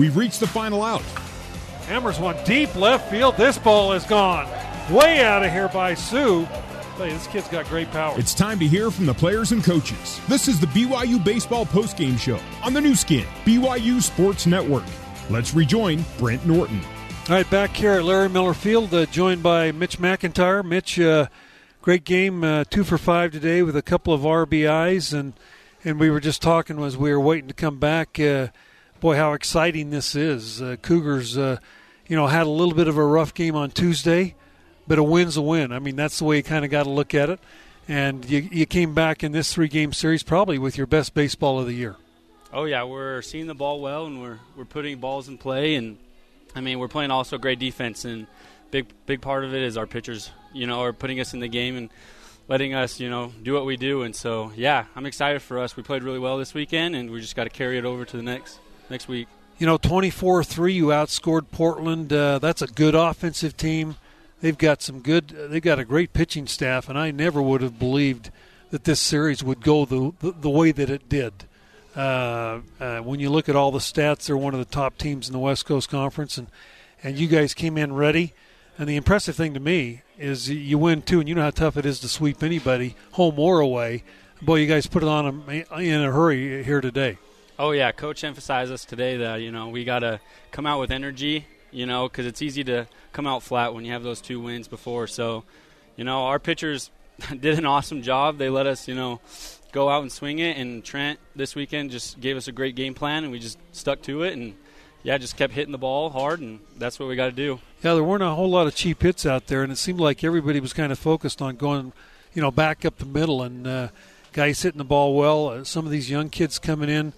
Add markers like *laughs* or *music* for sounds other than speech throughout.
We've reached the final out. Hammers one deep left field. This ball is gone. Way out of here by Sue. Hey, this kid's got great power. It's time to hear from the players and coaches. This is the BYU Baseball Postgame Show on the Nu Skin, BYU Sports Network. Let's rejoin Brent Norton. All right, back here at Larry Miller Field, uh, joined by Mitch McIntyre. Mitch, uh, great game, uh, two for five today with a couple of RBIs, and and we were just talking as we were waiting to come back. Boy, how exciting this is! Uh, Cougars, uh, you know, had a little bit of a rough game on Tuesday, but a win's a win. I mean, that's the way you kind of got to look at it. And you, you came back in this three-game series probably with your best baseball of the year. Oh yeah, we're seeing the ball well, and we're we're putting balls in play, and I mean we're playing also great defense, and big big part of it is our pitchers, you know, are putting us in the game and letting us, you know, do what we do, and so yeah, I'm excited for us. We played really well this weekend, and we just got to carry it over to the next next week. You know, 24-3, you outscored Portland. Uh, that's a good offensive team. They've got some good. They've got a great pitching staff, and I never would have believed that this series would go the the, the way that it did. Uh, uh, when you look at all the stats, they're one of the top teams in the West Coast Conference, and and you guys came in ready. And the impressive thing to me is you win two, and you know how tough it is to sweep anybody, home or away. Boy, you guys put it on in a hurry here today. Oh yeah, coach emphasized us today that you know we got to come out with energy, you know, because it's easy to come out flat when you have those two wins before. So, you know, our pitchers *laughs* did an awesome job. They let us, you know, go out and swing it. And Trent this weekend just gave us a great game plan, and we just stuck to it. And yeah, just kept hitting the ball hard, and that's what we got to do. Yeah, there weren't a whole lot of cheap hits out there, and it seemed like everybody was kind of focused on going, you know, back up the middle and uh, guys hitting the ball well. Uh, some of these young kids coming in,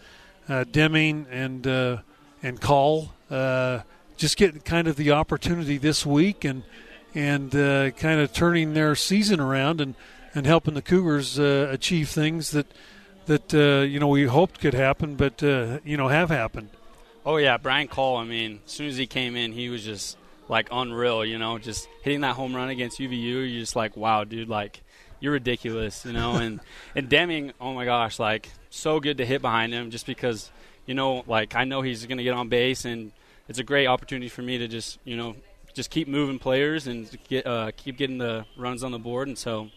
uh, Deming and uh, and Call, uh, just getting kind of the opportunity this week and and uh, kind of turning their season around and and helping the Cougars achieve things that that you know we hoped could happen, but you know have happened. Oh yeah, Brian Call. I mean, as soon as he came in, he was just like unreal. You know, just hitting that home run against UVU. You're just like, wow, dude, like you're ridiculous. You know, and *laughs* and Deming, oh my gosh, like so good to hit behind him, just because you know, like I know he's going to get on base, and it's a great opportunity for me to just you know just keep moving players and get uh, keep getting the runs on the board, and so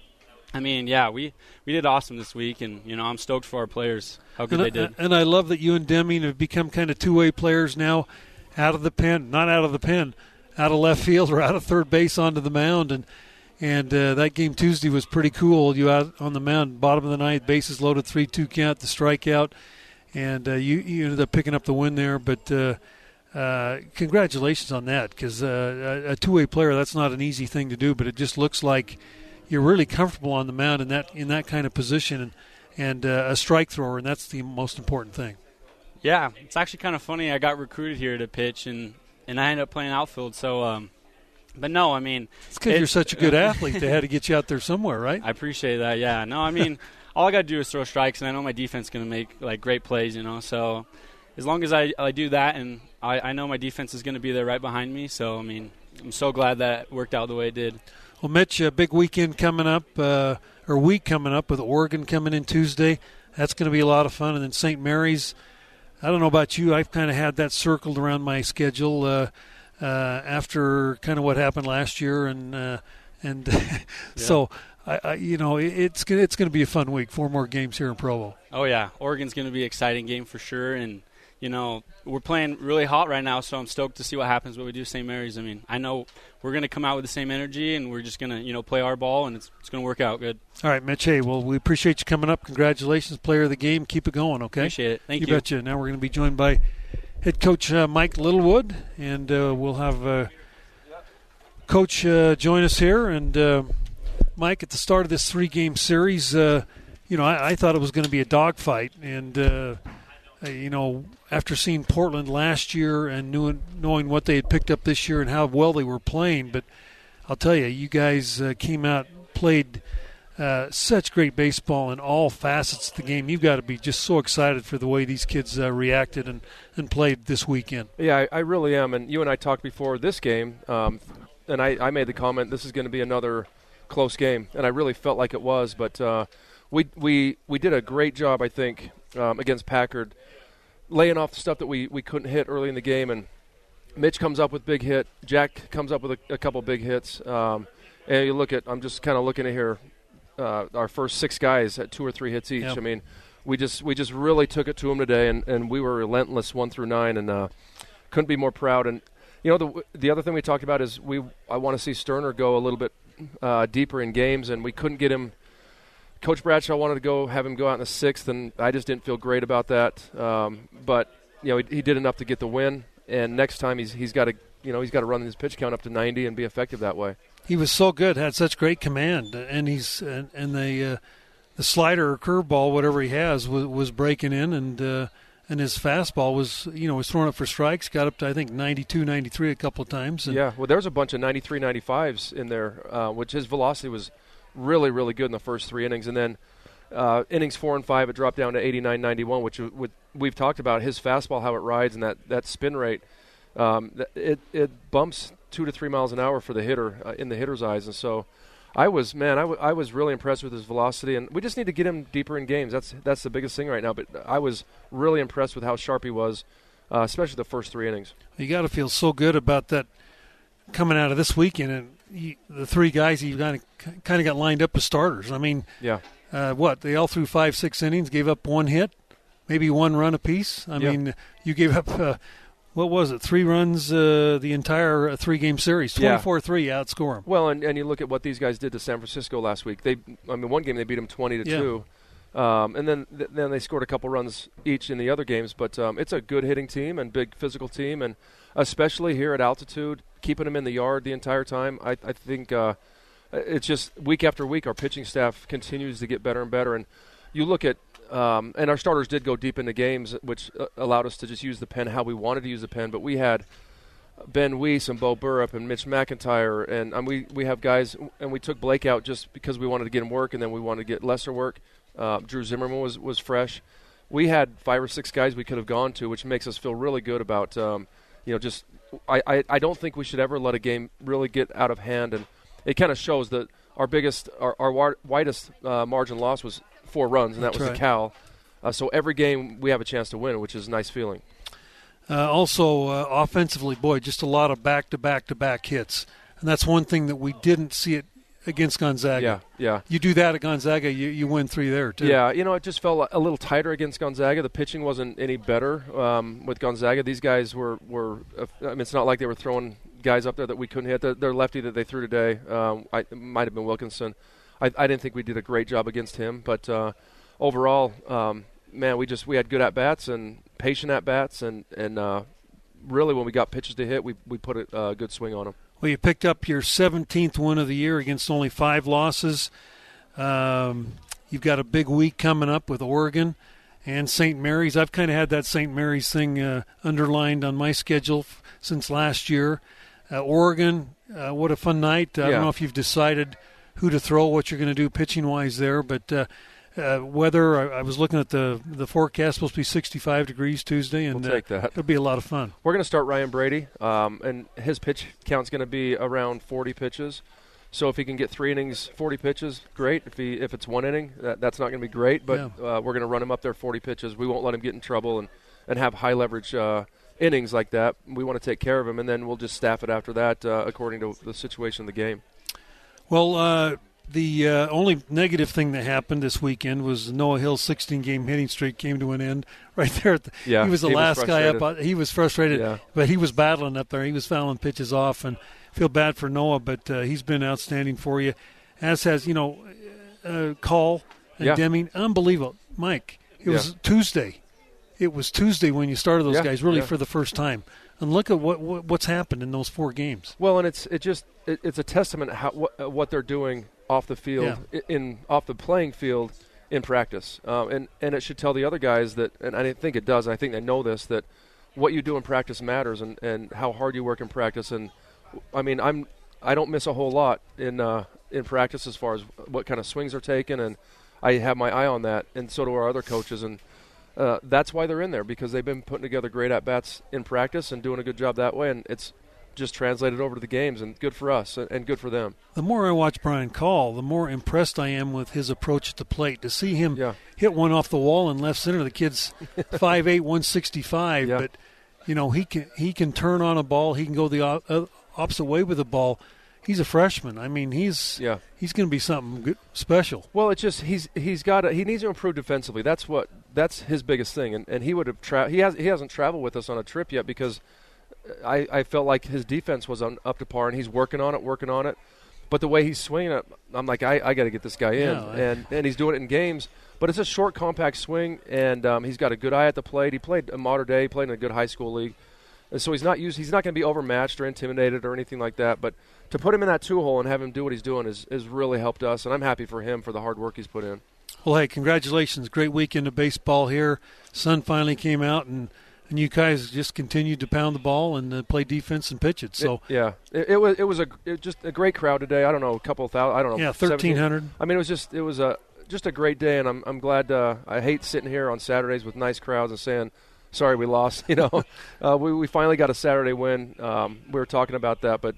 I mean, yeah, we, we did awesome this week, and you know I'm stoked for our players how good and they did. And I love that you and Deming have become kind of two-way players now, out of the pen, not out of the pen, out of left field or out of third base onto the mound, and and uh, that game Tuesday was pretty cool. You out on the mound, bottom of the ninth, bases loaded, three-two count, the strikeout, and uh, you you ended up picking up the win there, but. Uh, uh, congratulations on that because uh, a, a two-way player that's not an easy thing to do but it just looks like you're really comfortable on the mound in that in that kind of position and and uh, a strike thrower, and that's the most important thing. Yeah, it's actually kind of funny. I got recruited here to pitch, and and I ended up playing outfield. So, um, but no, I mean, it's because you're such a good *laughs* athlete. They had to get you out there somewhere, right? I appreciate that. Yeah, no, I mean, *laughs* all I got to do is throw strikes, and I know my defense is going to make like great plays. You know, so as long as I, I do that, and I, I know my defense is going to be there right behind me. So, I mean, I'm so glad that worked out the way it did. Well, Mitch, a big weekend coming up, uh, or week coming up with Oregon coming in Tuesday. That's going to be a lot of fun. And then St. Mary's. I don't know about you. I've kind of had that circled around my schedule uh, after kind of what happened last year, and uh, and *laughs* yeah. so I, I, you know, it's gonna, it's going to be a fun week. Four more games here in Provo. Oh yeah, Oregon's going to be an exciting game for sure, and you know, we're playing really hot right now, so I'm stoked to see what happens when we do St. Mary's. I mean, I know we're going to come out with the same energy, and we're just going to, you know, play our ball, and it's, it's going to work out good. All right, Mitch. Hey, well, we appreciate you coming up. Congratulations, player of the game. Keep it going, okay? Appreciate it. Thank you. You betcha. Now we're going to be joined by head coach uh, Mike Littlewood, and uh, we'll have uh, Coach uh, join us here. And uh, Mike, at the start of this three-game series, uh, you know, I, I, thought it was going to be a dogfight, and you know, after seeing Portland last year and knew, knowing what they had picked up this year and how well they were playing, but I'll tell you, you guys uh, came out played uh, such great baseball in all facets of the game. You've got to be just so excited for the way these kids uh, reacted and, and played this weekend. Yeah, I, I, really am. And you and I talked before this game, um, and I, I, made the comment this is going to be another close game, and I really felt like it was. But uh, we we we did a great job, I think, um, against Packard laying off the stuff that we, we couldn't hit early in the game, and Mitch comes up with big hit. Jack comes up with a, a couple big hits. Um, and you look at, I'm just kind of looking at here, uh, our first six guys at two or three hits each. Yep. I mean, we just we just really took it to them today, and, and we were relentless one through nine, and uh, couldn't be more proud. And you know, the the other thing we talked about is we I want to see Sterner go a little bit uh, deeper in games, and we couldn't get him. Coach Bradshaw wanted to go have him go out in the sixth, and I just didn't feel great about that. Um, but you know, he, he did enough to get the win, and next time he's he's got to you know he's got to run his pitch count up to 90 and be effective that way. He was so good, had such great command, and he's and, and the uh, the slider or curveball, whatever he has, was, was breaking in, and uh, and his fastball was you know was throwing up for strikes, got up to I think 92, 93 a couple of times. And Yeah, well, there was a bunch of 93, 95s in there, uh, which his velocity was really, really good in the first three innings. And then uh, innings four and five, it dropped down to 89, 91, which w- with, we've talked about his fastball, how it rides, and that, that spin rate. Um, it, it bumps two to three miles an hour for the hitter uh, in the hitter's eyes. And so I was, man, I, w- I was really impressed with his velocity. And we just need to get him deeper in games. That's, that's the biggest thing right now. But I was really impressed with how sharp he was, uh, especially the first three innings. you got to feel so good about that coming out of this weekend, and you, the three guys he kind of kind of got lined up as starters. I mean, Yeah. uh, what they all threw five, six innings, gave up one hit, maybe one run apiece. I mean, you gave up. Uh, what was it? Three runs uh, the entire uh, three-game series. Yeah. 24-3 outscore them. Well, and, and you look at what these guys did to San Francisco last week. They, I mean, one game they beat them twenty to Yeah. two, um, and then th- then they scored a couple runs each in the other games. But um, it's a good hitting team and big physical team, and especially here at altitude, keeping them in the yard the entire time. I, I think uh, it's just week after week, our pitching staff continues to get better and better. And you look at um, and our starters did go deep into games, which uh, allowed us to just use the pen how we wanted to use the pen. But we had Ben Weiss and Bo Burrup and Mitch McIntyre, and um, we we have guys, and we took Blake out just because we wanted to get him work, and then we wanted to get lesser work. Uh, Drew Zimmerman was was fresh. We had five or six guys we could have gone to, which makes us feel really good about, um, you know, just I, I I don't think we should ever let a game really get out of hand, and it kind of shows that our biggest, our, our widest uh, margin loss was four runs, and that That's was right. the. Uh, so every game we have a chance to win, which is a nice feeling. Uh, also, uh, offensively, boy, just a lot of back-to-back-to-back hits, and that's one thing that we didn't see it against Gonzaga. Yeah, yeah. You do that at Gonzaga, you, you win three there too. Yeah, you know, it just felt a little tighter against Gonzaga. The pitching wasn't any better um, with Gonzaga. These guys were were. Uh, I mean, it's not like they were throwing guys up there that we couldn't hit. The, their lefty that they threw today, um, I, might have been Wilkinson. I, I didn't think we did a great job against him, but uh, overall, um, man, we just we had good at bats and patient at bats, and and uh, really when we got pitches to hit, we we put a uh, good swing on them. Well, you picked up your 17th win of the year against only five losses. Um, you've got a big week coming up with Oregon and St. Mary's. I've kind of had that St. Mary's thing uh, underlined on my schedule f- since last year. Uh, Oregon, uh, what a fun night. I Yeah. don't know if you've decided who to throw, what you're going to do pitching wise there, but. Uh, uh, weather. I, I was looking at the the forecast. Supposed to be 65 degrees Tuesday, and We'll uh, take that. it'll be a lot of fun. We're going to start Ryan Brady, um, and his pitch count's going to be around 40 pitches. So if he can get three innings, 40 pitches, great. If he if it's one inning, that, that's not going to be great. But uh, we're going to run him up there 40 pitches. We won't let him get in trouble and and have high leverage uh, innings like that. We want to take care of him, and then we'll just staff it after that uh, according to the situation of the game. Well, uh, the uh, only negative thing that happened this weekend was Noah Hill's 16 game hitting streak came to an end *laughs* right there. At the, Yeah, he was the he was last guy up. He was frustrated, Yeah. but he was battling up there. He was fouling pitches off, and feel bad for Noah, but uh, he's been outstanding for you. As has you know, uh, Call and Yeah. Deming, unbelievable. Mike, it was Tuesday. It was Tuesday when you started those Yeah, guys really yeah. for the first time, and look at what, what what's happened in those four games. Well, and it's it just it, it's a testament how what, uh, what they're doing off the field i in off the playing field in practice, um, and and it should tell the other guys that, and I think it does. And I think they know this that what you do in practice matters, and, and how hard you work in practice. And I mean, I'm I don't miss a whole lot in uh, in practice as far as what kind of swings are taken, and I have my eye on that, and so do our other coaches, and. Uh, that's why they're in there because they've been putting together great at bats in practice and doing a good job that way. And it's just translated over to the games, and good for us and good for them. The more I watch Brian Call, the more impressed I am with his approach at the plate. To see him yeah. hit one off the wall in left center, the kid's *laughs* 5'8", 165, Yeah. but you know he can he can turn on a ball. He can go the uh, opposite way with the ball. He's a freshman. I mean, he's Yeah. he's going to be something good, special. Well, it's just he's he's got to, he needs to improve defensively. That's what that's his biggest thing, and, and he would have tra- he has he hasn't traveled with us on a trip yet because I, I felt like his defense was on, up to par, and he's working on it, working on it. But the way he's swinging it, I'm like I, I got to get this guy in, Yeah, I- and and he's doing it in games. But it's a short, compact swing, and um, he's got a good eye at the plate. He played a modern day, he played in a good high school league, and so he's not used. He's not going to be overmatched or intimidated or anything like that. But to put him in that two hole and have him do what he's doing is, is really helped us, and I'm happy for him for the hard work he's put in. Well, hey, congratulations! Great weekend of baseball here. Sun finally came out, and and you guys just continued to pound the ball and uh, play defense and pitch it. So It- yeah, it, it was it was a it just a great crowd today. I don't know, a couple thousand. I don't know. yeah, 17 thirteen hundred. I mean, it was just it was a just a great day, and I'm I'm glad. Uh, I hate sitting here on Saturdays with nice crowds and saying, "Sorry, we lost." *laughs* You know, *laughs* uh, we we finally got a Saturday win. Um, we were talking about that, but.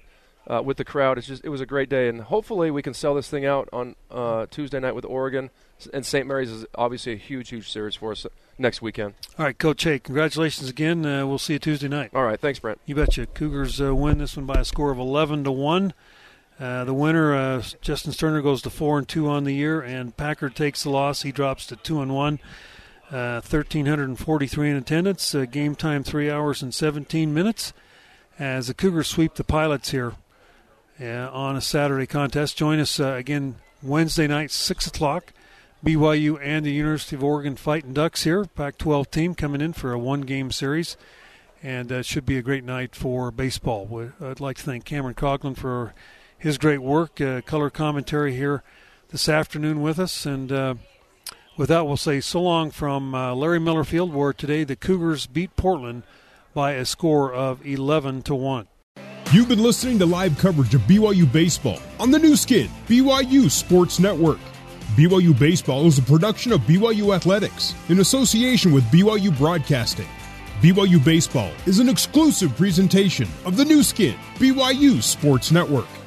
Uh, with the crowd, it's just it was a great day, and hopefully we can sell this thing out on uh, Tuesday night with Oregon, and St. Mary's is obviously a huge, huge series for us next weekend. All right, Coach. Hey, congratulations again. Uh, we'll see you Tuesday night. All right, thanks, Brent. You betcha. Cougars uh, win this one by a score of eleven to one. Uh, the winner, uh, Justin Sterner, goes to four and two on the year, and Packard takes the loss. He drops to two and one. Uh, 1,343 in attendance. Uh, game time three hours and 17 minutes. As the Cougars sweep the Pilots here uh, on a Saturday contest. Join us uh, again Wednesday night, six o'clock. BYU and the University of Oregon fighting Ducks here. Pac-12 team coming in for a one-game series and uh, it should be a great night for baseball. I'd like to thank Cameron Coughlin for his great work, uh, color commentary here this afternoon with us. And with that, we'll say so long from uh, Larry Miller Field, where today the Cougars beat Portland by a score of 11 to 1. You've been listening to live coverage of BYU baseball on the Nu Skin, BYU Sports Network. BYU Baseball is a production of BYU Athletics in association with BYU Broadcasting. BYU Baseball is an exclusive presentation of the Nu Skin, BYU Sports Network.